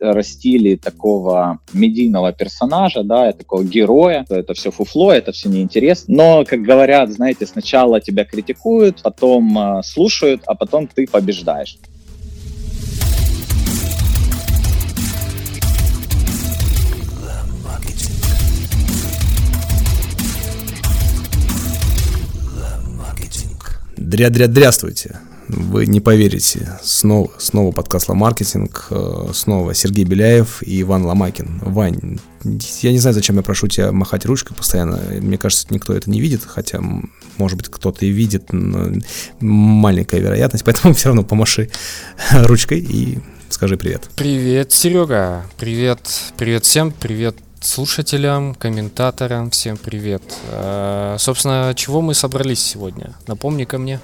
растили такого медийного персонажа, да, такого героя. Это все фуфло, это все неинтересно. Но, как говорят, знаете, сначала тебя критикуют, потом э, слушают, а потом ты побеждаешь. Дря-дря-дряствуйте. Вы не поверите. Снова, снова подкаст «Маркетинг», э, снова Сергей Беляев и Иван Ломакин. Вань, я не знаю, зачем я прошу тебя махать ручкой постоянно. Мне кажется, никто это не видит, хотя, может быть, кто-то и видит, но маленькая вероятность, поэтому все равно помаши ручкой и скажи привет. Привет, Серега. Привет, привет всем, привет слушателям, комментаторам, всем привет. А, собственно, чего мы собрались сегодня? Напомни-ка мне.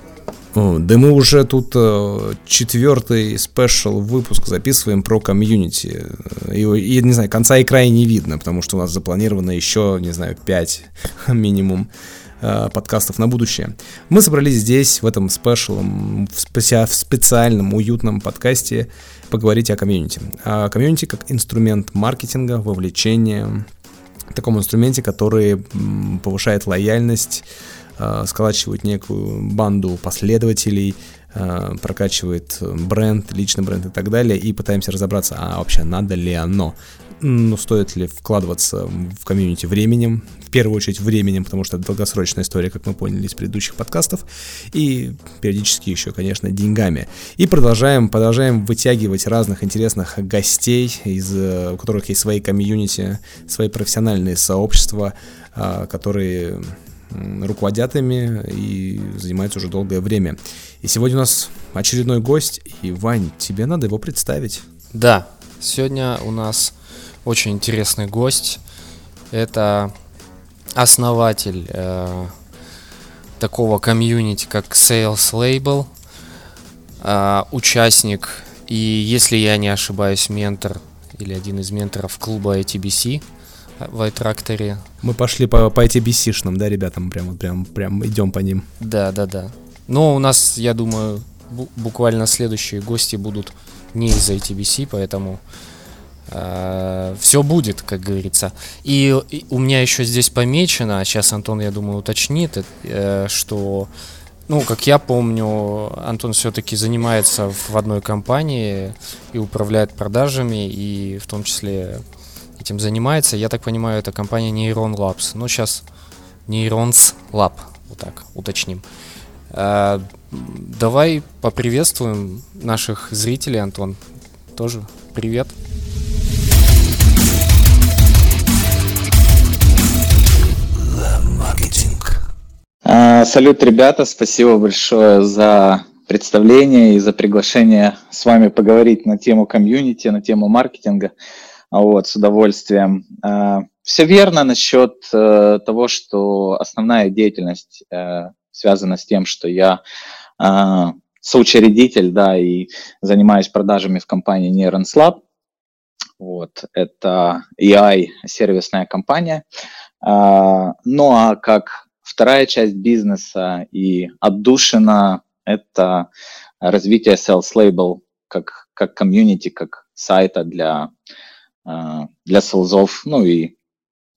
Да мы уже тут э, четвертый special выпуск записываем про комьюнити. И, и, не знаю, конца и края не видно, потому что у нас запланировано еще, не знаю, пять минимум э, подкастов на будущее. Мы собрались здесь, в этом special ом, в, специ- в специальном, уютном подкасте поговорить о комьюнити. О комьюнити как инструмент маркетинга, вовлечения, таком инструменте, который повышает лояльность, э, сколачивает некую банду последователей, э, прокачивает бренд, личный бренд и так далее, и пытаемся разобраться, а вообще надо ли оно ну, стоит ли вкладываться в комьюнити временем, в первую очередь временем, потому что это долгосрочная история, как мы поняли из предыдущих подкастов, и периодически еще, конечно, деньгами. И продолжаем, продолжаем вытягивать разных интересных гостей, из, у которых есть свои комьюнити, свои профессиональные сообщества, которые руководят ими и занимаются уже долгое время. И сегодня у нас очередной гость, и, Вань, тебе надо его представить. Да, сегодня у нас очень интересный гость. Это основатель э, такого комьюнити, как Sales Label, э, участник и, если я не ошибаюсь, ментор или один из менторов клуба ITBC в iTractor. Мы пошли по, по ITBC-шным, да, ребятам, прям, прям, прям идем по ним. Да, да, да. Но у нас, я думаю, буквально следующие гости будут не из ITBC, поэтому Э, все будет, как говорится. И, и у меня еще здесь помечено, а сейчас Антон, я думаю, уточнит, э, что, ну, как я помню, Антон все-таки занимается в одной компании и управляет продажами, и в том числе этим занимается. Я так понимаю, это компания Neuron Labs. Ну, сейчас Neurons Lab, вот так уточним. Э, давай поприветствуем наших зрителей, Антон. Тоже. Привет. А, салют, ребята, спасибо большое за представление и за приглашение с вами поговорить на тему комьюнити, на тему маркетинга. А вот, с удовольствием. А, Все верно насчет э, того, что основная деятельность э, связана с тем, что я соучредитель, да, и занимаюсь продажами в компании Neurons Lab. Вот, это AI-сервисная компания. Ну а как Вторая часть бизнеса и отдушина – это развитие Sales Label как, как комьюнити, как сайта для, а, для селзов, ну и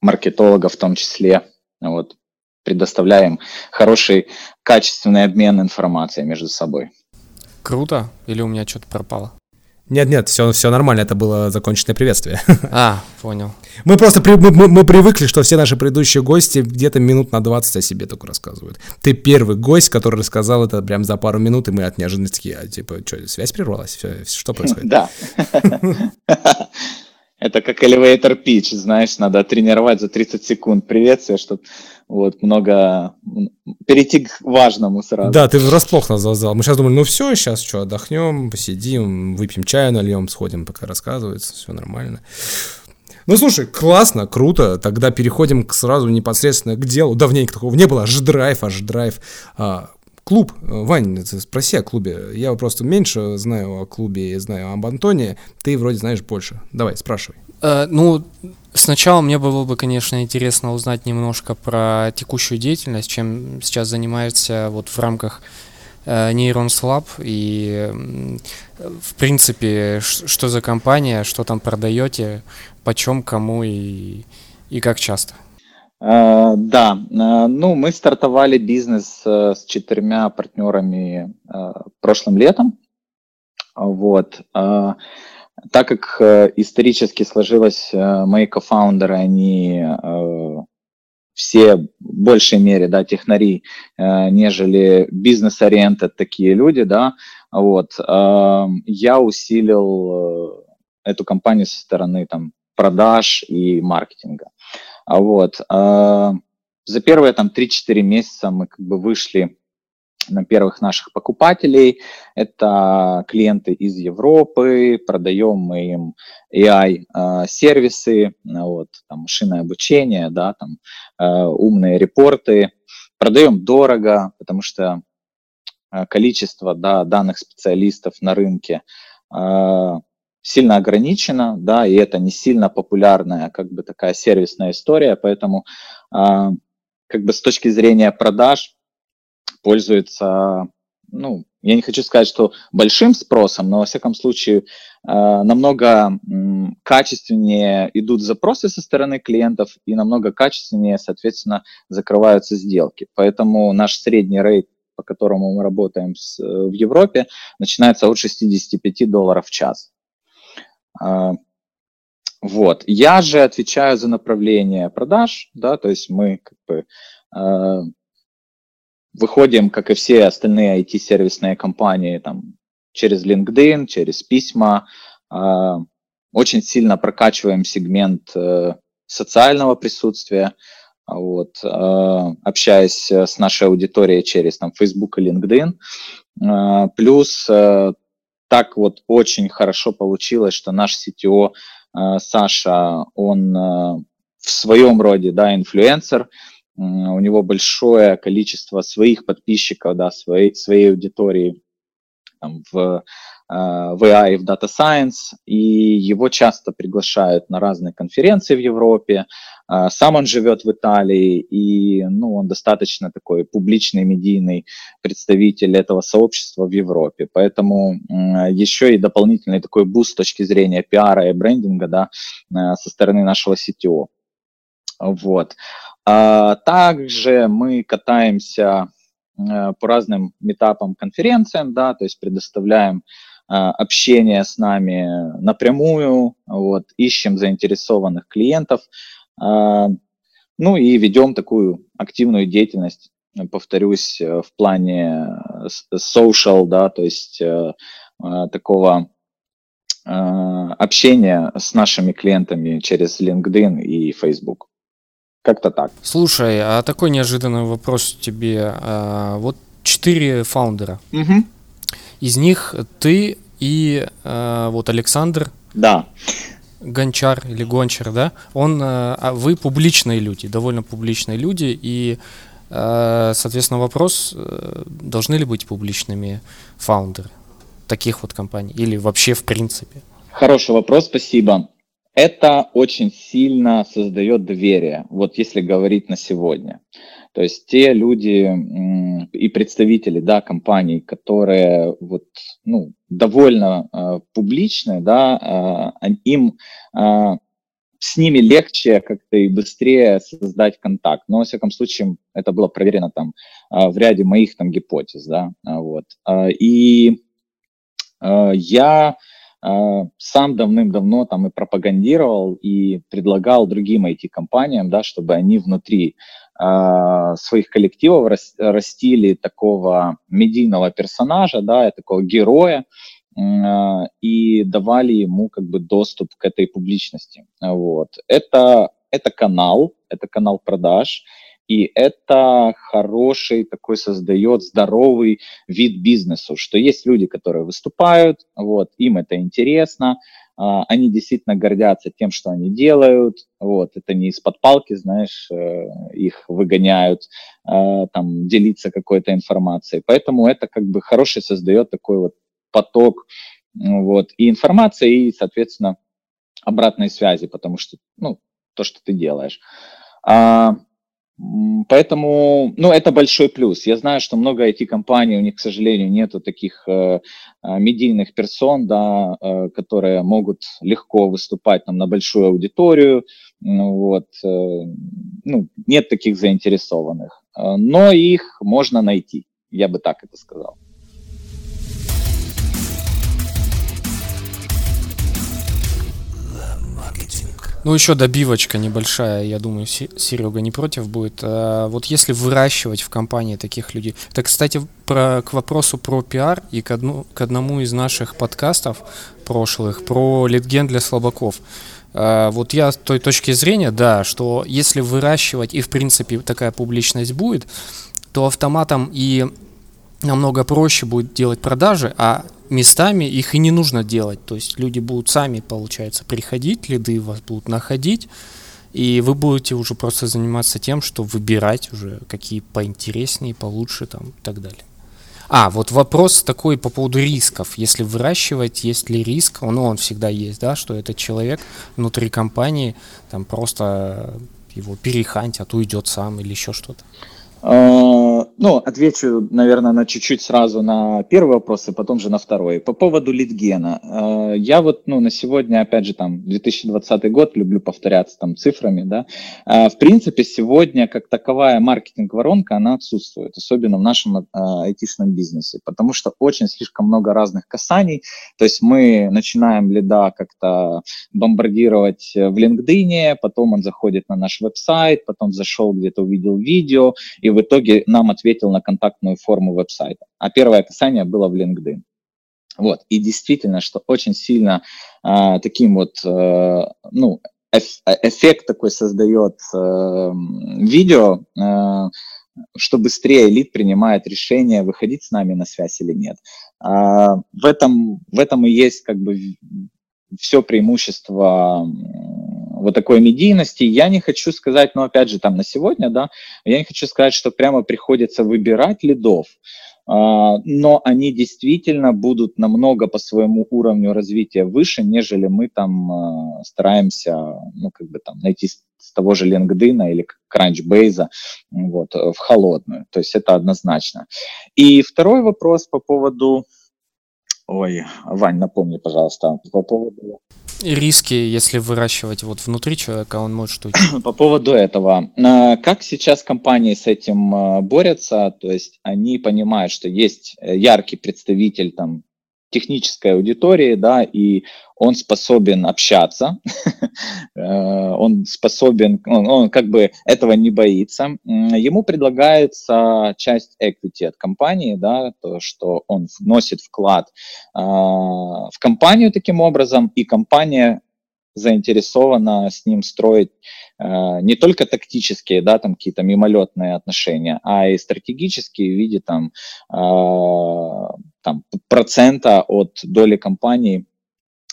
маркетологов в том числе. Вот, предоставляем хороший, качественный обмен информацией между собой. Круто? Или у меня что-то пропало? Нет-нет, все, все нормально, это было законченное приветствие. А, понял. Мы просто при, мы, мы привыкли, что все наши предыдущие гости где-то минут на 20 о себе только рассказывают. Ты первый гость, который рассказал это прям за пару минут, и мы от неожиданности, а, типа, что, связь прервалась? Все, что происходит? Да. Это как elevator pitch, знаешь, надо тренировать за 30 секунд приветствие, чтобы вот много перейти к важному сразу. Да, ты врасплох нас зал. Мы сейчас думали, ну все, сейчас что, отдохнем, посидим, выпьем чаю, нальем, сходим, пока рассказывается, все нормально. Ну, слушай, классно, круто. Тогда переходим к, сразу непосредственно к делу. Давненько такого не было. Аж драйв, аж драйв. А, клуб. Вань, спроси о клубе. Я просто меньше знаю о клубе и знаю об Антоне. Ты вроде знаешь больше. Давай, спрашивай. Э, ну, сначала мне было бы, конечно, интересно узнать немножко про текущую деятельность, чем сейчас занимаешься вот в рамках Neurons Lab и, в принципе, что за компания, что там продаете, почем, кому и, и как часто? Uh, да, uh, ну мы стартовали бизнес uh, с четырьмя партнерами прошлым летом. Вот. Так как исторически сложилось, мои кофаундеры, они все в большей мере, да, технари, э, нежели бизнес-ориенты такие люди, да, вот, э, я усилил э, эту компанию со стороны там продаж и маркетинга. Вот, э, за первые там 3-4 месяца мы как бы вышли на первых наших покупателей. Это клиенты из Европы, продаем мы им AI-сервисы, э, вот, там, машинное обучение, да, там, умные репорты. Продаем дорого, потому что количество да, данных специалистов на рынке сильно ограничено, да, и это не сильно популярная, как бы такая сервисная история, поэтому как бы с точки зрения продаж пользуется, ну, я не хочу сказать, что большим спросом, но, во всяком случае, э, намного качественнее идут запросы со стороны клиентов и намного качественнее, соответственно, закрываются сделки. Поэтому наш средний рейд, по которому мы работаем с, в Европе, начинается от 65 долларов в час. Э, вот. Я же отвечаю за направление продаж, да, то есть мы как бы э, выходим, как и все остальные IT-сервисные компании, там, через LinkedIn, через письма, э, очень сильно прокачиваем сегмент э, социального присутствия, вот, э, общаясь с нашей аудиторией через там, Facebook и LinkedIn. Плюс э, так вот очень хорошо получилось, что наш CTO э, Саша, он э, в своем роде, да, инфлюенсер, у него большое количество своих подписчиков, да, своей, своей аудитории там, в, э, в AI и в Data Science, и его часто приглашают на разные конференции в Европе. Э, сам он живет в Италии, и ну, он достаточно такой публичный медийный представитель этого сообщества в Европе. Поэтому еще и дополнительный такой буст с точки зрения пиара и брендинга да, э, со стороны нашего CTO. Вот. А, также мы катаемся э, по разным митапам, конференциям, да, то есть предоставляем э, общение с нами напрямую, вот, ищем заинтересованных клиентов, а, ну и ведем такую активную деятельность, повторюсь, э, в плане social, да, то есть такого общения с нашими клиентами через LinkedIn и Facebook. Как-то так. Слушай, а такой неожиданный вопрос тебе. А, вот четыре фаундера. Угу. Из них ты и а, вот Александр. Да. Гончар или Гончар, да? Он, а, а вы публичные люди, довольно публичные люди, и, а, соответственно, вопрос, э, должны ли быть публичными фаундеры таких вот компаний или вообще в принципе? Хороший вопрос, спасибо это очень сильно создает доверие, вот если говорить на сегодня. То есть те люди и представители да, компаний, которые вот, ну, довольно э, публичны, да, э, им э, с ними легче как-то и быстрее создать контакт. Но, во всяком случае, это было проверено там в ряде моих там гипотез, да, вот. И я а, сам давным-давно там и пропагандировал и предлагал другим IT-компаниям, да, чтобы они внутри своих коллективов рас, растили такого медийного персонажа, да, такого героя, э, и давали ему как бы доступ к этой публичности. Вот. Это, это канал, это канал продаж, и это хороший такой создает здоровый вид бизнесу, что есть люди, которые выступают, вот, им это интересно, а, они действительно гордятся тем, что они делают, вот, это не из-под палки, знаешь, э, их выгоняют, а, там, делиться какой-то информацией, поэтому это как бы хороший создает такой вот поток, вот, и информации, и, соответственно, обратной связи, потому что, ну, то, что ты делаешь. А, Поэтому, ну, это большой плюс. Я знаю, что много IT-компаний, у них, к сожалению, нету таких э, э, медийных персон, да, э, которые могут легко выступать там на большую аудиторию, ну, вот, э, ну, нет таких заинтересованных. Э, но их можно найти, я бы так это сказал. Ну, еще добивочка небольшая, я думаю, Серега не против будет. А, вот если выращивать в компании таких людей. Это, кстати, про, к вопросу про пиар и к, одну, к одному из наших подкастов прошлых про литген для слабаков. А, вот я с той точки зрения, да, что если выращивать, и в принципе такая публичность будет, то автоматом и намного проще будет делать продажи, а местами их и не нужно делать. То есть люди будут сами, получается, приходить, лиды вас будут находить, и вы будете уже просто заниматься тем, что выбирать уже какие поинтереснее, получше там и так далее. А, вот вопрос такой по поводу рисков. Если выращивать, есть ли риск? Ну, он всегда есть, да, что этот человек внутри компании там просто его перехантят, уйдет сам или еще что-то. А, ну, отвечу, наверное, на чуть-чуть сразу на первый вопрос, и потом же на второй. По поводу литгена. А, я вот, ну, на сегодня, опять же, там, 2020 год, люблю повторяться там цифрами, да. А, в принципе, сегодня, как таковая маркетинг-воронка, она отсутствует, особенно в нашем айтишном бизнесе, потому что очень слишком много разных касаний. То есть мы начинаем лида как-то бомбардировать в LinkedIn, потом он заходит на наш веб-сайт, потом зашел где-то, увидел видео, и в итоге нам ответил на контактную форму веб-сайта. А первое касание было в LinkedIn. Вот. И действительно, что очень сильно э, таким вот, э, ну, эф- эффект такой создает э, видео, э, что быстрее лид принимает решение, выходить с нами на связь или нет. А, в, этом, в этом и есть как бы все преимущество вот такой медийности. Я не хочу сказать, но ну, опять же, там на сегодня, да, я не хочу сказать, что прямо приходится выбирать лидов, а, но они действительно будут намного по своему уровню развития выше, нежели мы там а, стараемся, ну, как бы там найти с того же LinkedIn или Crunchbase вот, в холодную. То есть это однозначно. И второй вопрос по поводу... Ой, Вань, напомни, пожалуйста, по поводу риски, если выращивать вот внутри человека, он может уйти? По поводу этого. А, как сейчас компании с этим а, борются? То есть они понимают, что есть э, яркий представитель там технической аудитории, да, и он способен общаться, э, он способен, он, как бы этого не боится. Ему предлагается часть equity от компании, да, то, что он вносит вклад э, в компанию таким образом, и компания заинтересована с ним строить э, не только тактические, да, там какие-то мимолетные отношения, а и стратегические в виде там, э, там процента от доли компании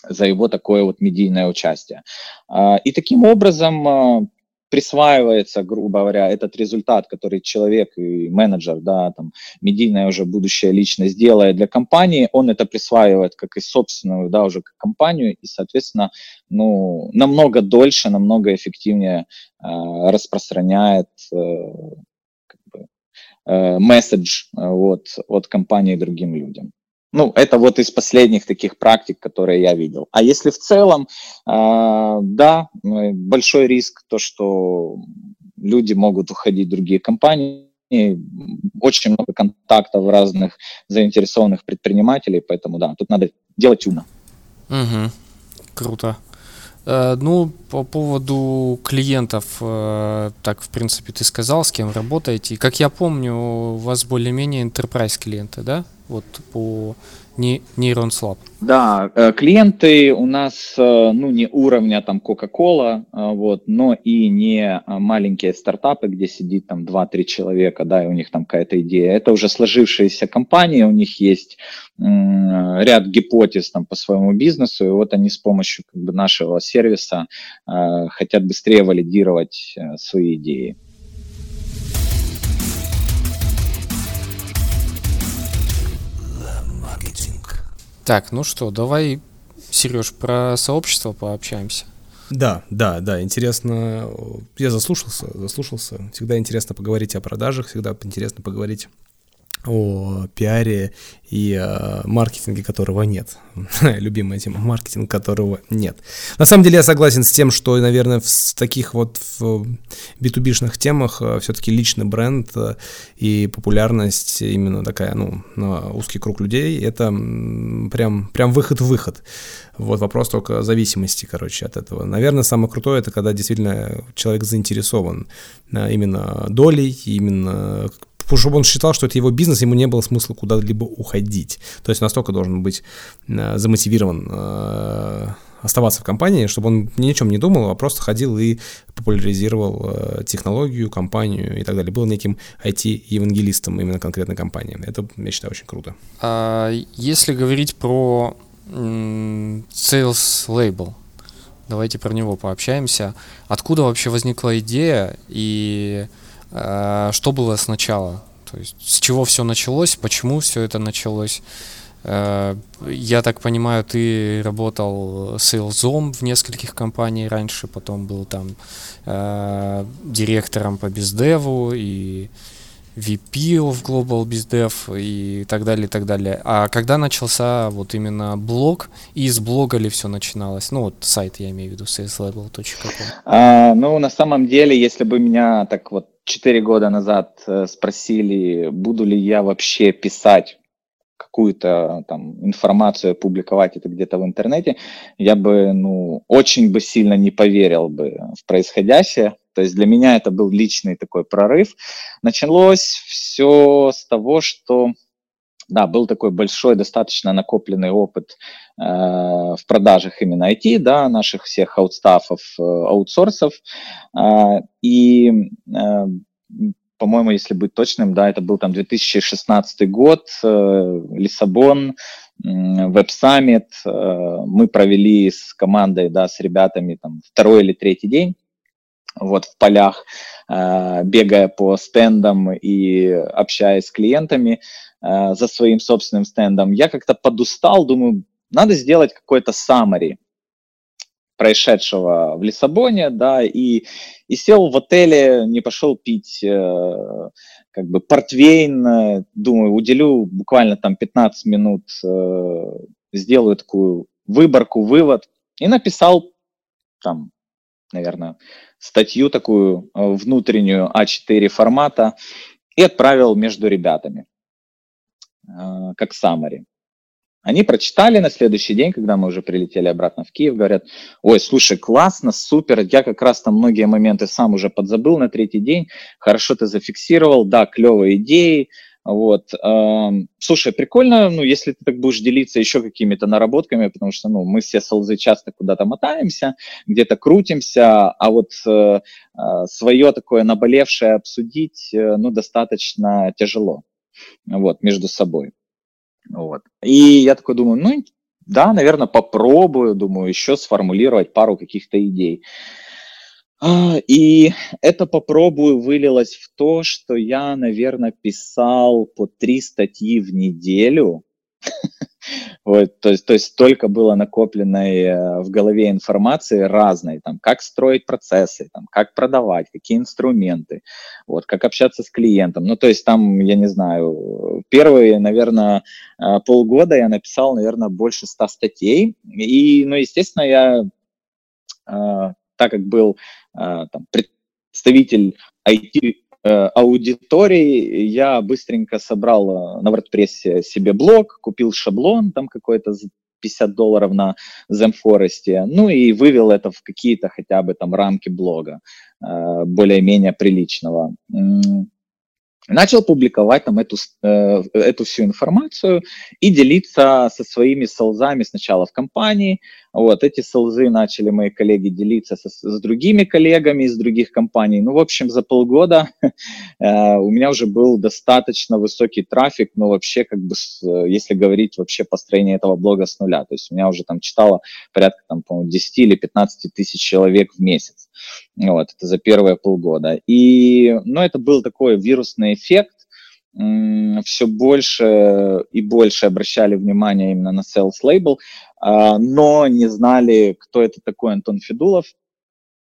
за его такое вот медийное участие. Э, и таким образом э, присваивается, грубо говоря, этот результат, который человек и менеджер, да, там, медийная уже будущая личность делает для компании, он это присваивает как и собственную, да, уже как компанию, и, соответственно, ну, намного дольше, намного эффективнее э, распространяет э, как бы, э, месседж э, вот, от компании другим людям. Ну, это вот из последних таких практик, которые я видел. А если в целом, э, да, большой риск то, что люди могут уходить в другие компании, очень много контактов разных заинтересованных предпринимателей, поэтому да, тут надо делать умно. Угу. Круто. Э, ну, по поводу клиентов, э, так, в принципе, ты сказал, с кем работаете. Как я помню, у вас более-менее enterprise клиенты, да? Вот по Lab. Да, э, клиенты у нас, э, ну, не уровня там Coca-Cola, э, вот, но и не маленькие стартапы, где сидит там 2-3 человека, да, и у них там какая-то идея. Это уже сложившиеся компании, у них есть ряд гипотез там по своему бизнесу, и вот они с помощью как бы, нашего сервиса э, хотят быстрее валидировать э, свои идеи. Так, ну что, давай, Сереж, про сообщество пообщаемся. Да, да, да, интересно. Я заслушался, заслушался. Всегда интересно поговорить о продажах, всегда интересно поговорить о пиаре и э, маркетинге, которого нет. Любимая тема, маркетинг, которого нет. На самом деле я согласен с тем, что, наверное, в таких вот в B2B-шных темах э, все-таки личный бренд э, и популярность именно такая, ну, на узкий круг людей, это прям, прям выход в выход. Вот вопрос только зависимости, короче, от этого. Наверное, самое крутое, это когда действительно человек заинтересован э, именно долей, именно чтобы он считал, что это его бизнес, ему не было смысла куда-либо уходить. То есть настолько должен быть э, замотивирован э, оставаться в компании, чтобы он ни о чем не думал, а просто ходил и популяризировал э, технологию, компанию и так далее. Был неким IT-евангелистом именно конкретной компании. Это, я считаю, очень круто. А если говорить про sales label, давайте про него пообщаемся. Откуда вообще возникла идея и что было сначала? То есть с чего все началось, почему все это началось? Э, я так понимаю, ты работал сейлзом в нескольких компаниях раньше, потом был там э, директором по бездеву и VP of Global BizDev и так далее, и так далее. А когда начался вот именно блог, и из блога ли все начиналось? Ну, вот сайт я имею в виду, saleslevel.com. А, ну, на самом деле, если бы меня так вот четыре года назад э, спросили, буду ли я вообще писать какую-то там информацию, публиковать это где-то в интернете, я бы, ну, очень бы сильно не поверил бы в происходящее. То есть для меня это был личный такой прорыв. Началось все с того, что да, был такой большой, достаточно накопленный опыт э, в продажах именно IT, да, наших всех аутстафов, э, аутсорсов. Э, и, э, по-моему, если быть точным, да, это был там 2016 год, э, Лиссабон, Summit. Э, мы провели с командой, да, с ребятами там второй или третий день вот в полях, э, бегая по стендам и общаясь с клиентами. Э, за своим собственным стендом, я как-то подустал, думаю, надо сделать какой-то summary происшедшего в Лиссабоне, да, и, и сел в отеле, не пошел пить э, как бы портвейн, э, думаю, уделю буквально там 15 минут, э, сделаю такую выборку, вывод, и написал там, наверное, статью такую э, внутреннюю А4 формата и отправил между ребятами. Э, как summary. Они прочитали на следующий день, когда мы уже прилетели обратно в Киев, говорят, ой, слушай, классно, супер, я как раз там многие моменты сам уже подзабыл на третий день, хорошо ты зафиксировал, да, клевые идеи, вот. Эм, слушай, прикольно, ну, если ты так будешь делиться еще какими-то наработками, потому что, ну, мы все солзы часто куда-то мотаемся, где-то крутимся, а вот э, э свое такое наболевшее обсудить, э, ну, достаточно тяжело вот, между собой. Вот. И я такой думаю, ну, да, наверное, попробую, думаю, еще сформулировать пару каких-то идей. А, и это попробую вылилось в то, что я, наверное, писал по три статьи в неделю Вот, то, есть, то есть столько было накопленной э, в голове информации разной, там, как строить процессы, там, как продавать, какие инструменты, вот, как общаться с клиентом. Ну, то есть там, я не знаю, первые, наверное, э, полгода я написал, наверное, больше ста статей. И, ну, естественно, я, э, так как был там, представитель IT Э, аудитории я быстренько собрал э, на WordPress себе блог, купил шаблон там какой-то 50 долларов на Zemforest, ну и вывел это в какие-то хотя бы там рамки блога э, более-менее приличного. Начал публиковать там эту, эту всю информацию и делиться со своими солзами сначала в компании, вот, эти селзы начали мои коллеги делиться со, с другими коллегами из других компаний. Ну, в общем, за полгода э, у меня уже был достаточно высокий трафик, но вообще, как бы, с, если говорить вообще построение этого блога с нуля, то есть у меня уже там читало порядка, там, по-моему, 10 или 15 тысяч человек в месяц. Вот, это за первые полгода. И, ну, это был такой вирусный эффект, все больше и больше обращали внимание именно на sales label. но не знали, кто это такой Антон Федулов,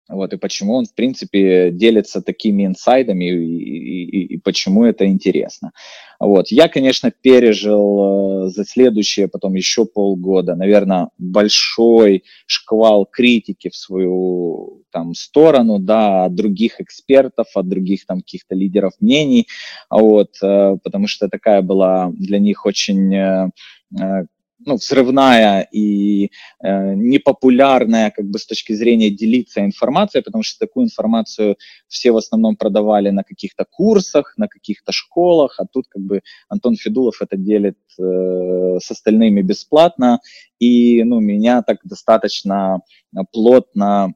вот, и почему он, в принципе, делится такими инсайдами, и, и, и почему это интересно. Вот. Я, конечно, пережил э, за следующие потом еще полгода, наверное, большой шквал критики в свою там, сторону, да, от других экспертов, от других там каких-то лидеров мнений, вот, э, потому что такая была для них очень э, ну, взрывная и э, непопулярная как бы с точки зрения делиться информацией, потому что такую информацию все в основном продавали на каких-то курсах, на каких-то школах, а тут как бы Антон Федулов это делит э, с остальными бесплатно, и ну, меня так достаточно плотно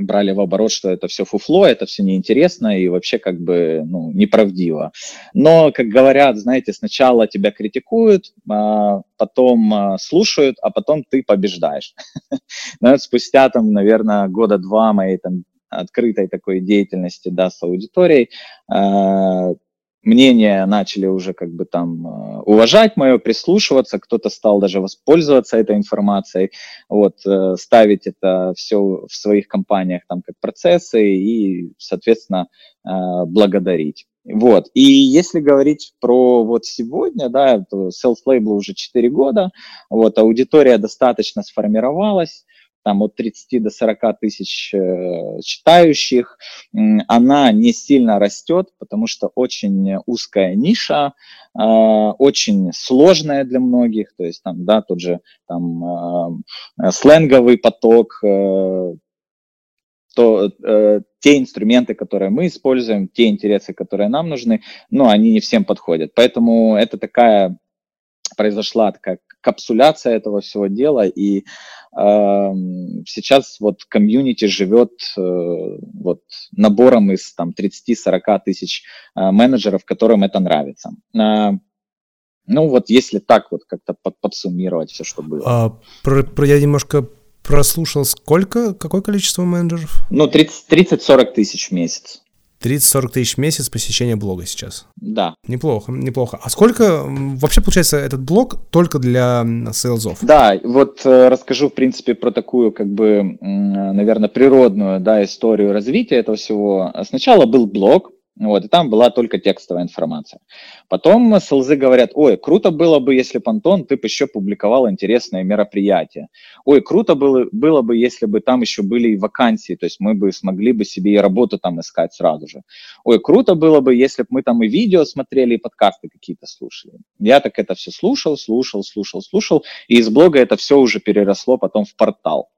брали в оборот, что это все фуфло, это все неинтересно и вообще как бы ну, неправдиво. Но, как говорят, знаете, сначала тебя критикуют, а потом а, слушают, а потом ты побеждаешь. Но спустя там, наверное, года два моей там открытой такой деятельности, да, с аудиторией, а, мнения начали уже как бы там э, уважать мое, прислушиваться, кто-то стал даже воспользоваться этой информацией, вот, э, ставить это все в своих компаниях там как процессы и, соответственно, э, благодарить. Вот. И если говорить про вот сегодня, да, то Sales Label уже 4 года, вот, аудитория достаточно сформировалась, там от 30 до 40 тысяч э, читающих, она не сильно растет, потому что очень узкая ниша, э, очень сложная для многих, то есть там, да, тот же там э, сленговый поток, то э, те инструменты, которые мы используем, те интересы, которые нам нужны, ну, они не всем подходят. Поэтому это такая произошла такая капсуляция этого всего дела, и э, сейчас вот комьюнити живет э, вот набором из там 30-40 тысяч э, менеджеров, которым это нравится. Э, ну вот если так вот как-то под, подсуммировать все, что было. А, про, про я немножко прослушал, сколько, какое количество менеджеров? Ну, 30-40 тысяч в месяц. 30-40 тысяч в месяц посещения блога сейчас. Да. Неплохо, неплохо. А сколько вообще получается этот блог только для сейлзов? Да, вот э, расскажу, в принципе, про такую, как бы, наверное, природную да, историю развития этого всего. Сначала был блог, вот, и там была только текстовая информация. Потом СЛЗ говорят, ой, круто было бы, если бы, Антон, ты бы еще публиковал интересные мероприятия. Ой, круто было, было бы, если бы там еще были и вакансии, то есть мы бы смогли бы себе и работу там искать сразу же. Ой, круто было бы, если бы мы там и видео смотрели, и подкасты какие-то слушали. Я так это все слушал, слушал, слушал, слушал, и из блога это все уже переросло потом в портал.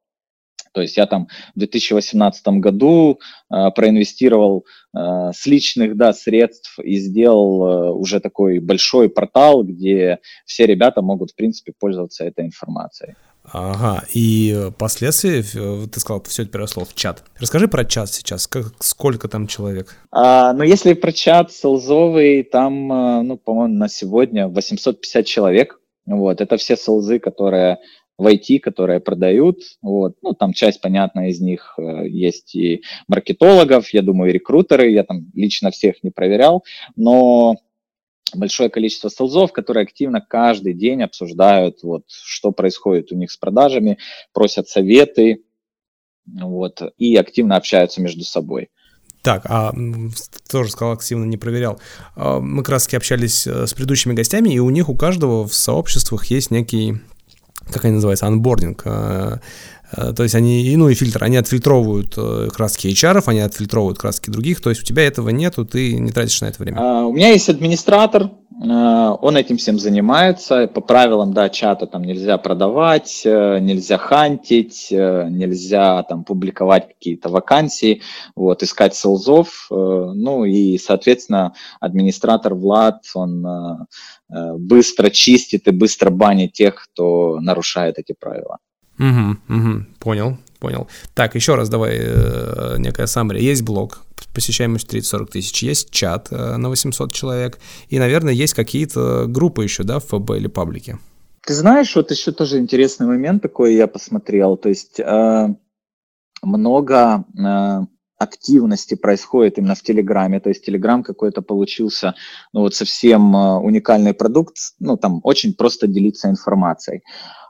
То есть я там в 2018 году э, проинвестировал э, с личных да, средств и сделал э, уже такой большой портал, где все ребята могут, в принципе, пользоваться этой информацией. Ага, и последствия, ты сказал, все это переросло в чат. Расскажи про чат сейчас, как, сколько там человек? А, ну, если про чат селзовый, там, э, ну, по-моему, на сегодня 850 человек. Вот, это все селзы, которые в IT, которые продают. Вот. Ну, там часть, понятно, из них э, есть и маркетологов, я думаю, и рекрутеры, я там лично всех не проверял, но большое количество селзов, которые активно каждый день обсуждают, вот, что происходит у них с продажами, просят советы, вот, и активно общаются между собой. Так, а тоже сказал, активно не проверял. А, мы как раз общались э, с предыдущими гостями, и у них у каждого в сообществах есть некий как они называются, анбординг. Э, э, то есть они, ну и фильтр, они отфильтровывают э, краски HR, они отфильтровывают краски других, то есть у тебя этого нету, ты не тратишь на это время. Uh, у меня есть администратор, он этим всем занимается, по правилам, да, чата там нельзя продавать, uh, нельзя хантить, нельзя там публиковать какие-то вакансии, вот, искать селзов, ну и, соответственно, администратор Влад, он Э, быстро чистит и быстро банит тех, кто нарушает эти правила. Угу, угу, понял, понял. Так, еще раз давай э, некая саммари. Есть блог, посещаемость 30-40 тысяч, есть чат э, на 800 человек, и, наверное, есть какие-то группы еще, да, в ФБ или паблике. Ты знаешь, вот еще тоже интересный момент такой я посмотрел, то есть э, много э, активности происходит именно в Телеграме, то есть Телеграм какой-то получился, ну вот совсем э, уникальный продукт, ну там очень просто делиться информацией.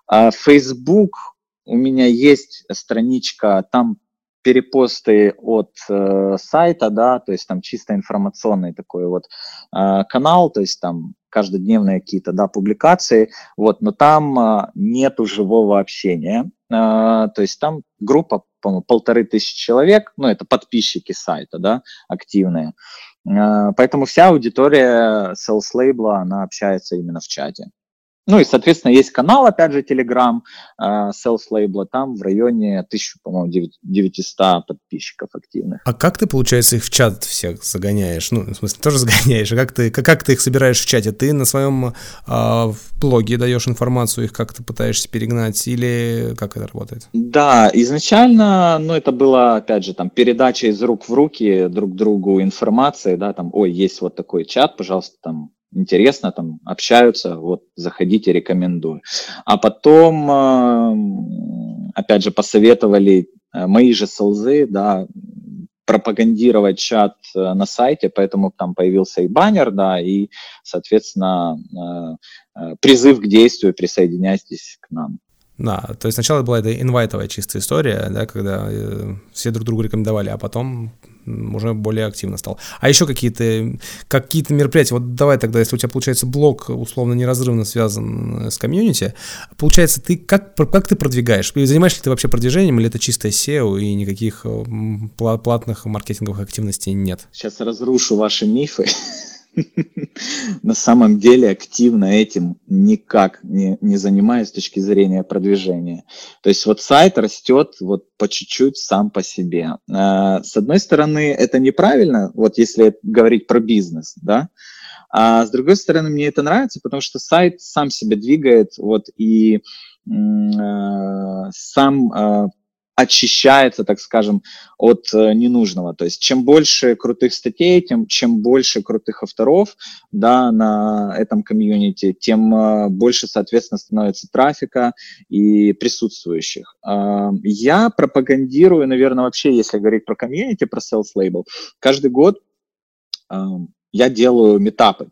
А Facebook у меня есть страничка, там перепосты от э, сайта, да, то есть там чисто информационный такой вот э, канал, то есть там каждодневные какие-то, да, публикации, вот, но там э, нету живого общения, э, то есть там группа, по-моему, полторы тысячи человек, ну, это подписчики сайта, да, активные, э, поэтому вся аудитория Sales Label, она общается именно в чате. Ну и, соответственно, есть канал, опять же, Telegram, uh, Sales Label, там в районе 1000, по-моему, 900 подписчиков активных. А как ты, получается, их в чат всех загоняешь? Ну, в смысле, тоже загоняешь. А как ты, как, как ты их собираешь в чате? Ты на своем uh, блоге даешь информацию, их как-то пытаешься перегнать, или как это работает? Да, изначально, ну, это было, опять же, там, передача из рук в руки друг другу информации, да, там, ой, есть вот такой чат, пожалуйста, там, интересно, там общаются, вот заходите, рекомендую. А потом, э, опять же, посоветовали э, мои же солзы, да, пропагандировать чат э, на сайте, поэтому там появился и баннер, да, и, соответственно, призыв к действию, присоединяйтесь к нам. Да, то есть сначала была эта инвайтовая чистая история, да, когда все друг другу рекомендовали, а потом уже более активно стал. А еще какие-то какие-то мероприятия, вот давай тогда, если у тебя получается блог условно неразрывно связан с комьюнити, получается, ты как, как ты продвигаешь? Занимаешься ли ты вообще продвижением или это чистое SEO и никаких платных маркетинговых активностей нет? Сейчас разрушу ваши мифы. на самом деле активно этим никак не, не занимаюсь с точки зрения продвижения. То есть вот сайт растет вот по чуть-чуть сам по себе. А, с одной стороны, это неправильно, вот если говорить про бизнес, да, а с другой стороны, мне это нравится, потому что сайт сам себя двигает, вот, и э, сам э, очищается, так скажем, от э, ненужного. То есть чем больше крутых статей, тем чем больше крутых авторов да, на этом комьюнити, тем э, больше, соответственно, становится трафика и присутствующих. Э, я пропагандирую, наверное, вообще, если говорить про комьюнити, про sales label, каждый год э, я делаю метапы.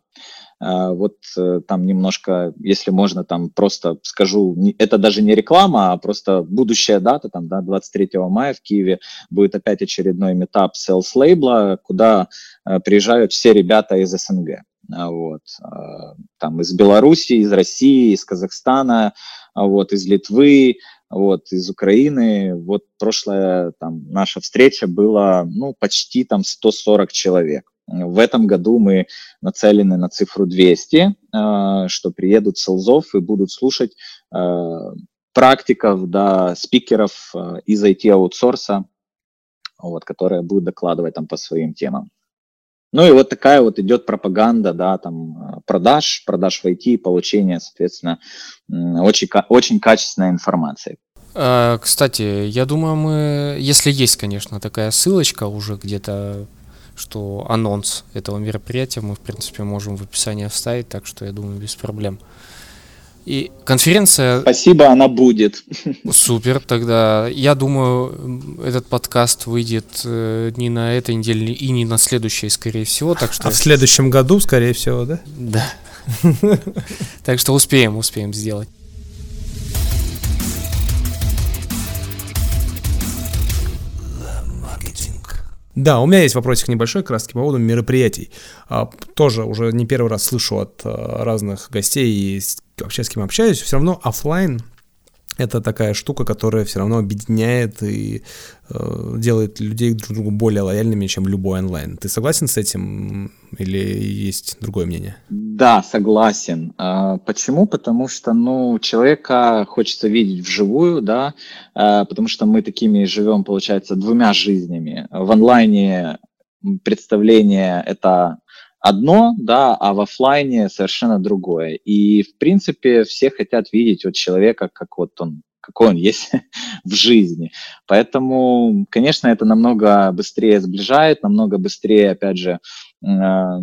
Вот э, там немножко, если можно, там просто скажу, это даже не реклама, а просто будущая дата, там, да, 23 мая в Киеве будет опять очередной метап Sales Label, куда э, приезжают все ребята из СНГ. А, вот, а, там из Беларуси, из России, из Казахстана, вот, из Литвы, вот, из Украины. Вот прошлая там наша встреча была, ну, почти там 140 человек. В этом году мы нацелены на цифру 200, э, что приедут селзов и будут слушать э, практиков, да, спикеров э, из IT-аутсорса, вот, которые будут докладывать там по своим темам. Ну и вот такая вот идет пропаганда, да, там продаж, продаж в IT, получение, соответственно, очень, очень качественной информации. Кстати, я думаю, мы, если есть, конечно, такая ссылочка уже где-то что анонс этого мероприятия мы, в принципе, можем в описании вставить, так что я думаю, без проблем. И конференция... Спасибо, она будет. Супер, тогда я думаю, этот подкаст выйдет э, не на этой неделе и не на следующей, скорее всего, так что... А в следующем году, скорее всего, да? Да. Так что успеем, успеем сделать. Да, у меня есть вопросик небольшой как раз по поводу мероприятий. А, тоже уже не первый раз слышу от а, разных гостей и вообще с кем общаюсь, все равно офлайн это такая штука, которая все равно объединяет и э, делает людей друг другу более лояльными, чем любой онлайн. Ты согласен с этим или есть другое мнение? Да, согласен. А, почему? Потому что, ну, человека хочется видеть вживую, да, а, потому что мы такими живем, получается, двумя жизнями. В онлайне представление это одно, да, а в офлайне совершенно другое. И, в принципе, все хотят видеть вот человека, как вот он какой он есть в жизни. Поэтому, конечно, это намного быстрее сближает, намного быстрее, опять же, э,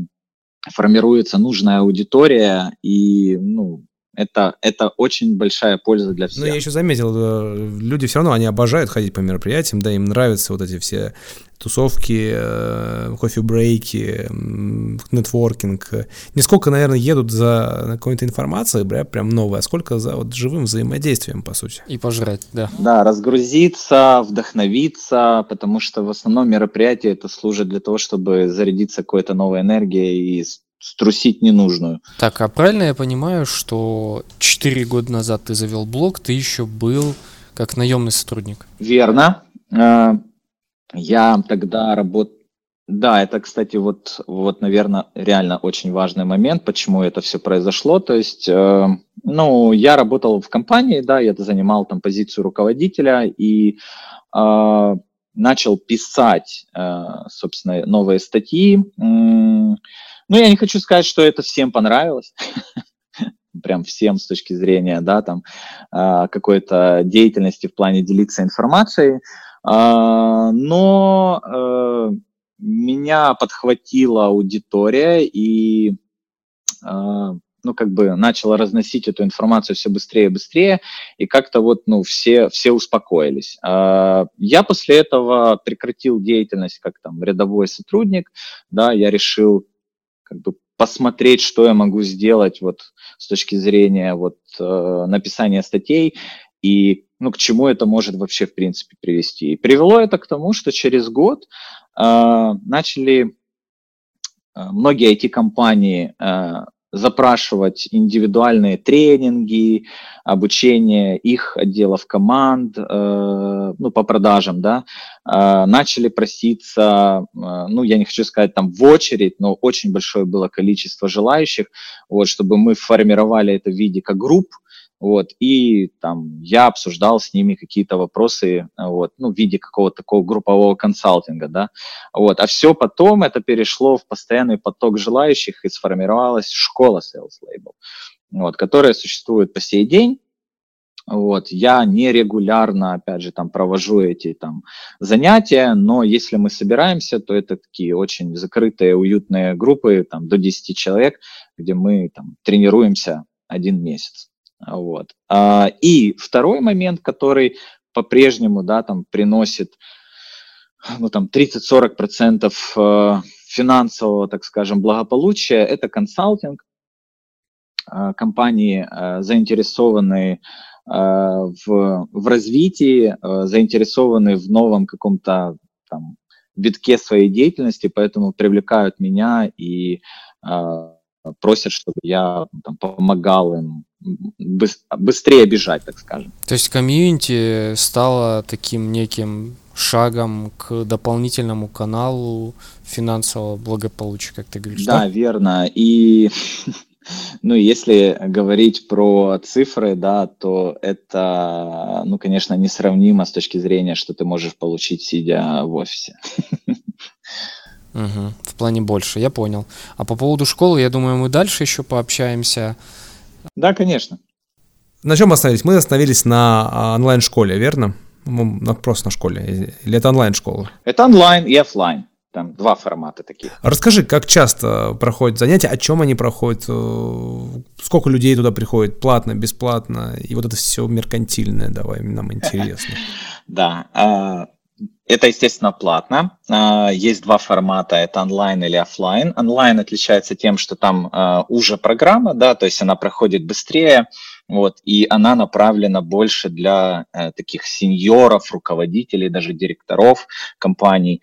формируется нужная аудитория, и ну, Это, это очень большая польза для всех. Ну, я еще заметил, э, люди все равно, они обожают ходить по мероприятиям, да, им нравятся вот эти все тусовки, э, кофе-брейки, нетворкинг. Не сколько, наверное, едут за какой-то информацией, бля, прям новой, а сколько за вот живым взаимодействием, по сути. И пожрать, да. Да, разгрузиться, вдохновиться, потому что в основном мероприятие это служит для того, чтобы зарядиться какой-то новой энергией и струсить ненужную. Так, а правильно я понимаю, что 4 года назад ты завел блог, ты еще был как наемный сотрудник? Верно. Э, я тогда работал... Да, это, кстати, вот, вот, наверное, реально очень важный момент, почему это все произошло. То есть, э, ну, я работал в компании, да, я занимал там позицию руководителя и э, начал писать, э, собственно, новые статьи. Ну, я не хочу сказать, что это всем понравилось. Прям всем с точки зрения, да, там, э, какой-то деятельности в плане делиться информацией. А, но э, меня подхватила аудитория и а, ну, как бы начала разносить эту информацию все быстрее и быстрее, и как-то вот, ну, все, все успокоились. А, я после этого прекратил деятельность как там рядовой сотрудник, да, я решил как бы посмотреть, что я могу сделать вот с точки зрения вот э, написания статей, и ну, к чему это может вообще, в принципе, привести. И привело это к тому, что через год э, начали э, многие IT-компании э, запрашивать индивидуальные тренинги, обучение их отделов команд, э, ну, по продажам, да, э, начали проситься, э, ну, я не хочу сказать там в очередь, но очень большое было количество желающих, вот, чтобы мы формировали это в виде как групп, вот, и там я обсуждал с ними какие-то вопросы, вот, ну, в виде какого-то такого группового консалтинга, да, вот, а все потом это перешло в постоянный поток желающих и сформировалась школа Sales Label, вот, которая существует по сей день, вот, я нерегулярно, опять же, там провожу эти там занятия, но если мы собираемся, то это такие очень закрытые, уютные группы, там до 10 человек, где мы там тренируемся один месяц. Вот. А, и второй момент, который по-прежнему, да, там приносит, ну, там 30-40% э, финансового, так скажем, благополучия, это консалтинг. А, компании э, заинтересованы э, в, в развитии, заинтересованы в новом каком-то там витке своей деятельности, поэтому привлекают меня и просят, чтобы я там, помогал им быстрее бежать, так скажем. То есть комьюнити стало таким неким шагом к дополнительному каналу финансового благополучия, как ты говоришь. Да, да? верно. И ну, если говорить про цифры, да, то это, ну, конечно, несравнимо с точки зрения, что ты можешь получить, сидя в офисе. Угу, в плане больше, я понял. А по поводу школы, я думаю, мы дальше еще пообщаемся. Да, конечно. На чем мы остановились? Мы остановились на а, онлайн-школе, верно? Ну, просто на школе. Или это онлайн-школа? Это онлайн и офлайн. Там два формата таких. Расскажи, как часто проходят занятия, о чем они проходят, э, сколько людей туда приходит, платно, бесплатно, и вот это все меркантильное, давай, нам интересно. Да, а, это, естественно, платно. А, есть два формата, это онлайн или офлайн. Онлайн отличается тем, что там а, уже программа, да, то есть она проходит быстрее, вот, и она направлена больше для э, таких сеньоров, руководителей, даже директоров компаний,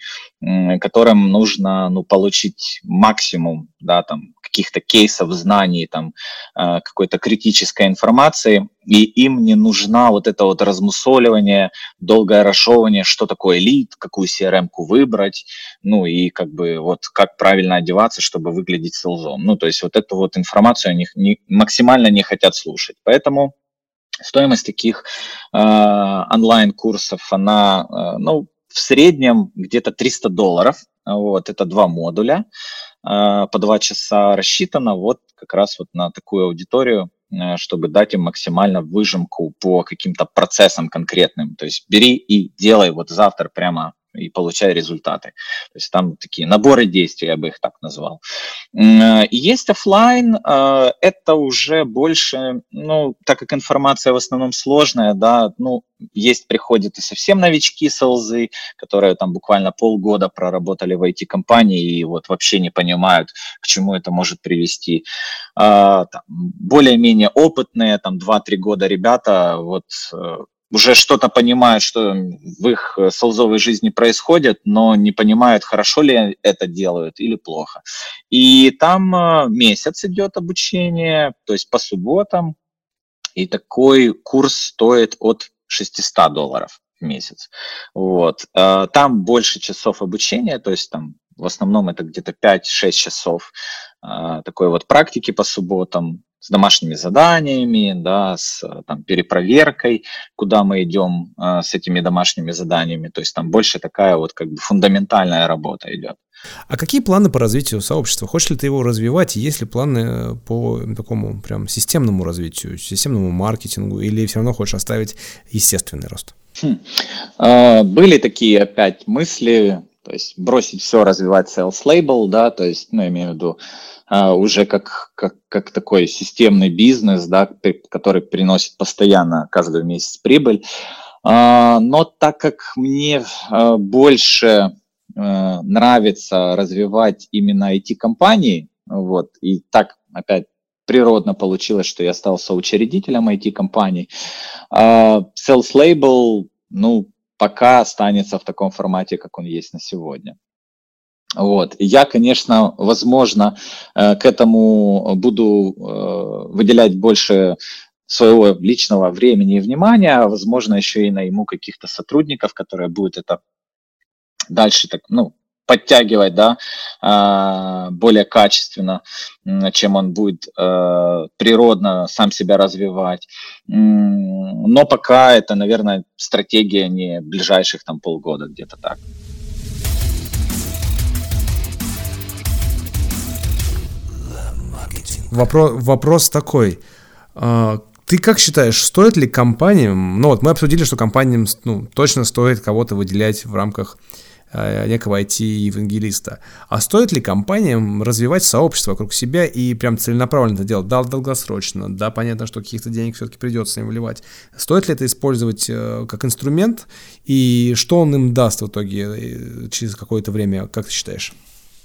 которым нужно ну, получить максимум да, там, каких-то кейсов, знаний, там, э, какой-то критической информации, и им не нужна вот это вот размусоливание, долгое расшевывание, что такое лид, какую CRM-ку выбрать, ну и как бы вот как правильно одеваться, чтобы выглядеть селзом. Ну, то есть вот эту вот информацию они не, максимально не хотят слушать. Поэтому стоимость таких э, онлайн-курсов, она, э, ну, в среднем где-то 300 долларов. Вот, это два модуля по два часа рассчитано вот как раз вот на такую аудиторию, э, чтобы дать им максимально выжимку по каким-то процессам конкретным. То есть бери и делай вот завтра прямо и получай результаты. То есть там такие наборы действий, я бы их так назвал. И есть офлайн, это уже больше, ну, так как информация в основном сложная, да, ну, есть, приходят и совсем новички селзы, которые там буквально полгода проработали в IT-компании и вот вообще не понимают, к чему это может привести. А, более-менее опытные, там 2-3 года ребята, вот э, уже что-то понимают, что в их солзовой жизни происходит, но не понимают, хорошо ли это делают или плохо. И там э, месяц идет обучение, то есть по субботам, и такой курс стоит от 600 долларов в месяц. Вот. Э, там больше часов обучения, то есть там в основном это где-то 5-6 часов э, такой вот практики по субботам с домашними заданиями, да, с там, перепроверкой, куда мы идем э, с этими домашними заданиями. То есть там больше такая вот как бы фундаментальная работа идет. А какие планы по развитию сообщества? Хочешь ли ты его развивать? есть ли планы по такому прям системному развитию, системному маркетингу? Или все равно хочешь оставить естественный рост? Хм. А, были такие опять мысли, то есть бросить все, развивать sales label, да, то есть, ну, я имею в виду, а, уже как, как, как такой системный бизнес, да, который приносит постоянно каждый месяц прибыль. А, но так как мне больше Э, нравится развивать именно IT-компании, вот, и так опять природно получилось, что я стал соучредителем IT-компаний. Uh, Sales Label, ну, пока останется в таком формате, как он есть на сегодня. Вот. Я, конечно, возможно, э, к этому буду э, выделять больше своего личного времени и внимания, возможно, еще и найму каких-то сотрудников, которые будут это дальше так, ну, подтягивать, да, а, более качественно, чем он будет э, природно сам себя развивать. Но пока это, наверное, стратегия не ближайших там полгода, где-то так. Вопрос, вопрос такой. А, ты как считаешь, стоит ли компаниям, ну вот мы обсудили, что компаниям ну, точно стоит кого-то выделять в рамках некого IT-евангелиста. А стоит ли компаниям развивать сообщество вокруг себя и прям целенаправленно это делать? Да, долгосрочно, да, понятно, что каких-то денег все-таки придется им вливать. Стоит ли это использовать э, как инструмент и что он им даст в итоге э, через какое-то время, как ты считаешь?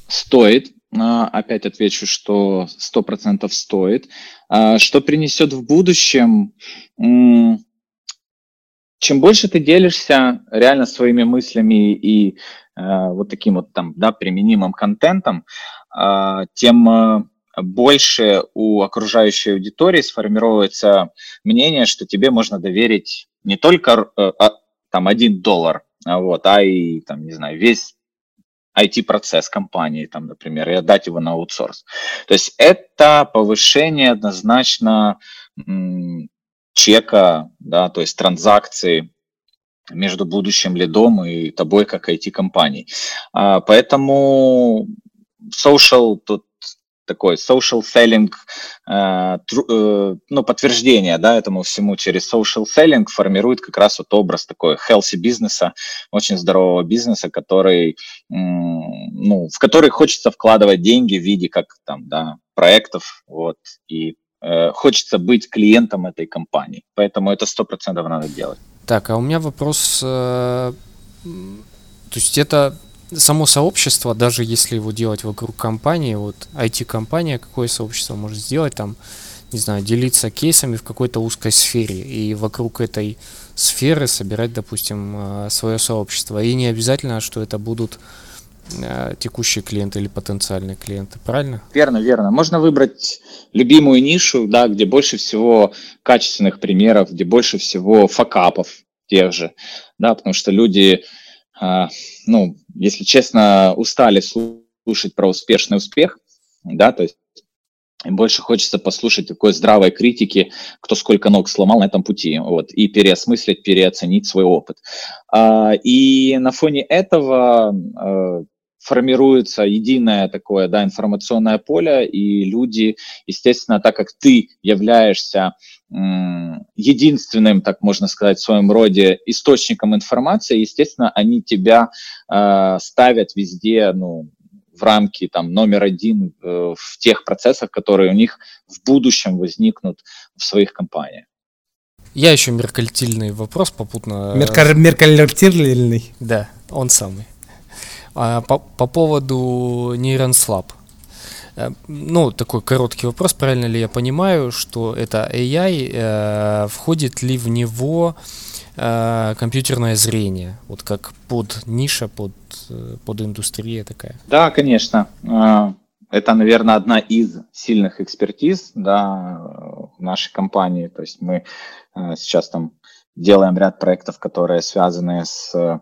Стоит, а, Опять отвечу, что 100% стоит. А, что принесет в будущем? Чем больше ты делишься реально своими мыслями и э, вот таким вот там, да, применимым контентом, э, тем э, больше у окружающей аудитории сформируется мнение, что тебе можно доверить не только э, а, там один доллар, а вот, а и там, не знаю, весь IT-процесс компании, там, например, и отдать его на аутсорс. То есть это повышение однозначно чека, да, то есть транзакции между будущим лидом и тобой как IT-компанией. А, поэтому social тут такой social selling, э, э, ну, подтверждение, да, этому всему через social selling формирует как раз вот образ такой healthy бизнеса, очень здорового бизнеса, который, ну, в который хочется вкладывать деньги в виде как там, да, проектов, вот, и Э, хочется быть клиентом этой компании. Поэтому это сто процентов надо делать. Так, а у меня вопрос, э, то есть это само сообщество, даже если его делать вокруг компании, вот IT-компания, какое сообщество может сделать там, не знаю, делиться кейсами в какой-то узкой сфере и вокруг этой сферы собирать, допустим, э, свое сообщество. И не обязательно, что это будут текущие клиенты или потенциальные клиенты, правильно? Верно, верно. Можно выбрать любимую нишу, да, где больше всего качественных примеров, где больше всего факапов тех же, да, потому что люди, э, ну, если честно, устали слушать про успешный успех, да, то есть им больше хочется послушать такой здравой критики, кто сколько ног сломал на этом пути, вот, и переосмыслить, переоценить свой опыт. А, и на фоне этого э, формируется единое такое да, информационное поле, и люди, естественно, так как ты являешься единственным, так можно сказать, в своем роде источником информации, естественно, они тебя э, ставят везде, ну, в рамки там номер один э, в тех процессах, которые у них в будущем возникнут в своих компаниях. Я еще меркальтильный вопрос попутно. Меркар меркальтильный? Да, он самый. А, по, по поводу NeuronSlab. Э, ну, такой короткий вопрос, правильно ли я понимаю, что это AI, э, входит ли в него э, компьютерное зрение, вот как под ниша, под, под индустрия такая? Да, конечно. Это, наверное, одна из сильных экспертиз да, нашей компании. То есть мы сейчас там делаем ряд проектов, которые связаны с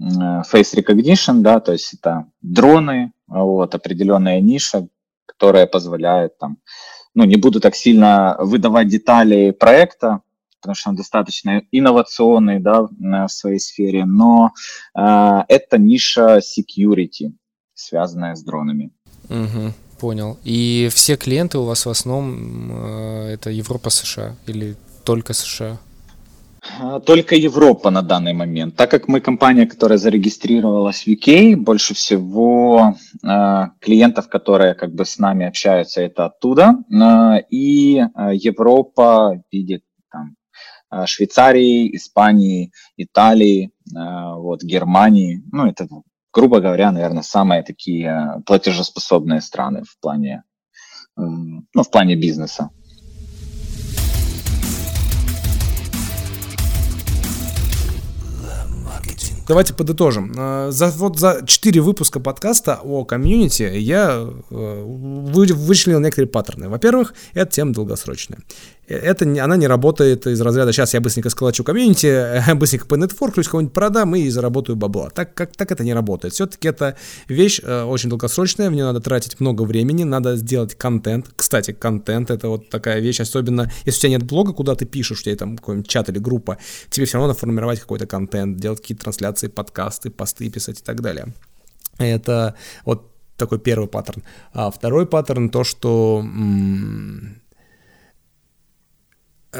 face recognition, да, то есть это дроны, вот, определенная ниша, которая позволяет там, ну, не буду так сильно выдавать детали проекта, потому что он достаточно инновационный, да, в своей сфере, но э, это ниша security, связанная с дронами. Угу, понял. И все клиенты у вас в основном э, это Европа, США или только США? А, только Европа на данный момент. Так как мы компания, которая зарегистрировалась в UK, больше всего э, клиентов, которые как бы с нами общаются, это оттуда. Э, и Европа видит там Швейцарии, Испании, Италии, вот, Германии. Ну, это грубо говоря, наверное, самые такие платежеспособные страны в плане, ну, в плане бизнеса. Давайте подытожим. Э, за, вот за 4 выпуска подкаста о комьюнити я э, вычленил некоторые паттерны. Во-первых, это тема долгосрочная. Это не, она не работает из разряда «сейчас я быстренько сколочу комьюнити, быстренько по нетворклюсь, кого-нибудь продам и заработаю бабла». Так, как, так это не работает. Все-таки это вещь э, очень долгосрочная, в нее надо тратить много времени, надо сделать контент. Кстати, контент — это вот такая вещь, особенно если у тебя нет блога, куда ты пишешь, у тебя там какой-нибудь чат или группа, тебе все равно надо формировать какой-то контент, делать какие-то трансляции, подкасты, посты писать и так далее. Это вот такой первый паттерн. А второй паттерн то, что м-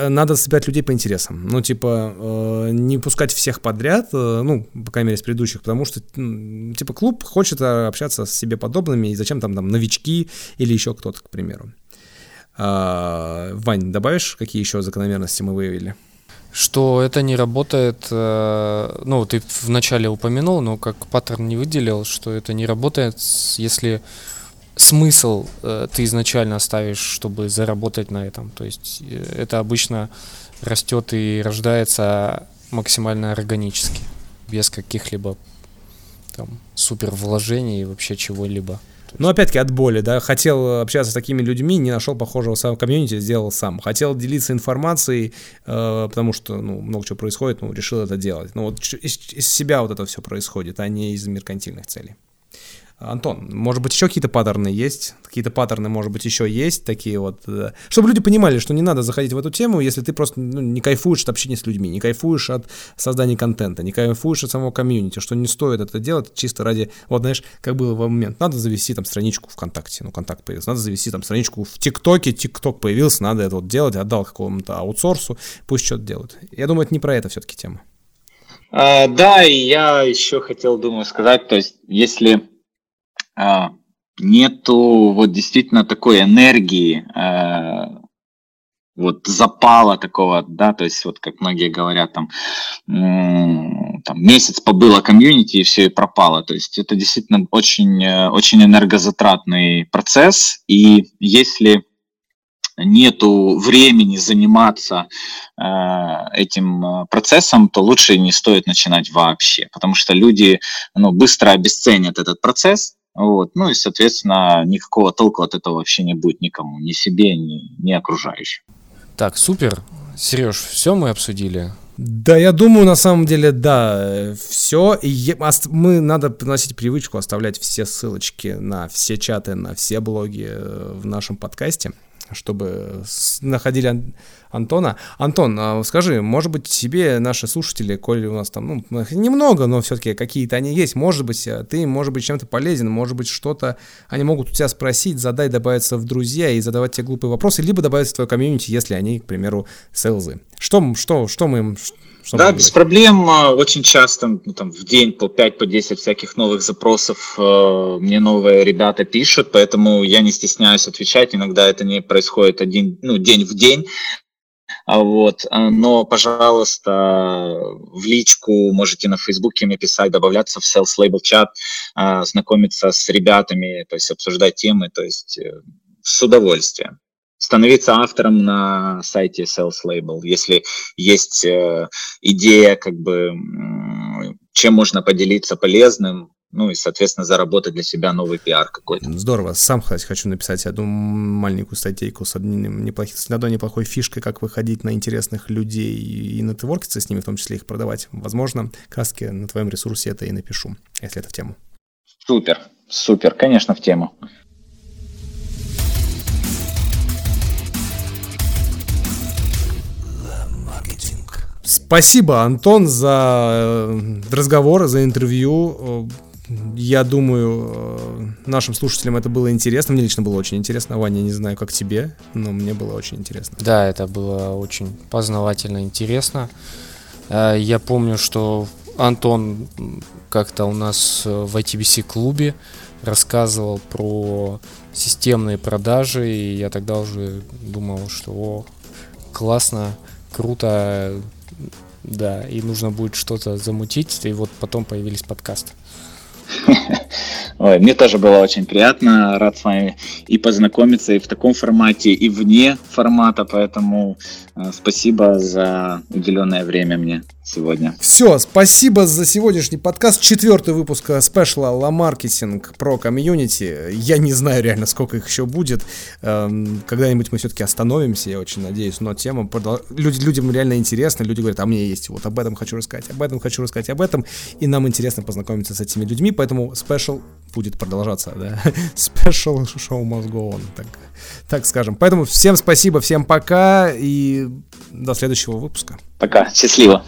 надо собирать людей по интересам. Ну, типа, э, не пускать всех подряд, э, ну, по крайней мере, с предыдущих, потому что, типа, клуб хочет общаться с себе подобными, и зачем там, там новички или еще кто-то, к примеру. А, Вань, добавишь, какие еще закономерности мы выявили? Что это не работает, ну, ты вначале упомянул, но как паттерн не выделил, что это не работает, если смысл э, ты изначально ставишь, чтобы заработать на этом. То есть э, это обычно растет и рождается максимально органически, без каких-либо там супер вложений и вообще чего-либо. Ну, опять-таки, от боли, да. Хотел общаться с такими людьми, не нашел похожего самого комьюнити, сделал сам. Хотел делиться информацией, э, потому что, ну, много чего происходит, ну, решил это делать. Ну, вот из, из себя вот это все происходит, а не из меркантильных целей. Антон, может быть, еще какие-то паттерны есть? Какие-то паттерны, может быть, еще есть такие вот. Э, чтобы люди понимали, что не надо заходить в эту тему, если ты просто ну, не кайфуешь от общения с людьми, не кайфуешь от создания контента, не кайфуешь от самого комьюнити, что не стоит это делать чисто ради, вот знаешь, как было в момент, надо завести там страничку ВКонтакте, ну, контакт появился, надо завести там страничку в ТикТоке, ТикТок появился, надо это вот делать, отдал какому-то аутсорсу, пусть что-то делают. Я думаю, это не про это все-таки тема. А, да, и я еще хотел, думаю, сказать, то есть, если нету вот действительно такой энергии, э, вот запала такого, да, то есть вот как многие говорят, там, там месяц побыло комьюнити и все и пропало, то есть это действительно очень, э, очень энергозатратный процесс, и если нету времени заниматься э, этим процессом, то лучше не стоит начинать вообще, потому что люди ну, быстро обесценят этот процесс, вот. Ну и, соответственно, никакого толку от этого вообще не будет никому, ни себе, ни, ни окружающим. Так, супер. Сереж, все мы обсудили? Да, я думаю, на самом деле, да, все. И мы надо носить привычку оставлять все ссылочки на все чаты, на все блоги э, в нашем подкасте. Чтобы находили Антона. Антон, а скажи, может быть, тебе наши слушатели, коли у нас там, ну, немного, но все-таки какие-то они есть, может быть, э, ты, может быть, чем-то полезен, может быть, что-то они могут у тебя спросить, задать, добавиться в друзья и задавать тебе глупые вопросы, либо добавиться в твое комьюнити, если они, к примеру, селзы. Что, что, что мы им что да, без проблем. А, очень часто, ну, там, в день по 5, по 10 всяких новых запросов э, мне новые ребята пишут, поэтому я не стесняюсь отвечать. Иногда это не происходит один, ну, день в день. А вот, а, но, пожалуйста, в личку можете на Фейсбуке мне писать, добавляться в Sales Label чат, знакомиться с ребятами, то есть обсуждать темы, то есть э, с удовольствием становиться автором на сайте Sales Label, если есть э, идея, как бы, чем можно поделиться полезным, ну и, соответственно, заработать для себя новый пиар какой-то. Здорово. Сам, кстати, хочу написать одну маленькую статейку с, одним неплохим, с одной неплохой фишкой, как выходить на интересных людей и нетворкиться с ними, в том числе их продавать. Возможно, краски на твоем ресурсе это и напишу, если это в тему. Супер, супер, конечно, в тему. Спасибо, Антон, за э, разговор, за интервью. Я думаю, э, нашим слушателям это было интересно. Мне лично было очень интересно. Ваня, не знаю, как тебе, но мне было очень интересно. Да, это было очень познавательно интересно. Э, я помню, что Антон как-то у нас в ITBC-клубе рассказывал про системные продажи, и я тогда уже думал, что о, классно, круто, да, и нужно будет что-то замутить, и вот потом появились подкасты. Ой, мне тоже было очень приятно, рад с вами и познакомиться и в таком формате, и вне формата, поэтому спасибо за уделенное время мне сегодня. Все, спасибо за сегодняшний подкаст. Четвертый выпуск спешла La Marketing про комьюнити. Я не знаю реально, сколько их еще будет. Эм, когда-нибудь мы все-таки остановимся, я очень надеюсь. Но тема продол... Люди, людям реально интересна. Люди говорят, а мне есть вот об этом хочу рассказать, об этом хочу рассказать, об этом. И нам интересно познакомиться с этими людьми, поэтому спешл будет продолжаться. Да? Special show must go on, так, так скажем. Поэтому всем спасибо, всем пока и до следующего выпуска. Пока, счастливо.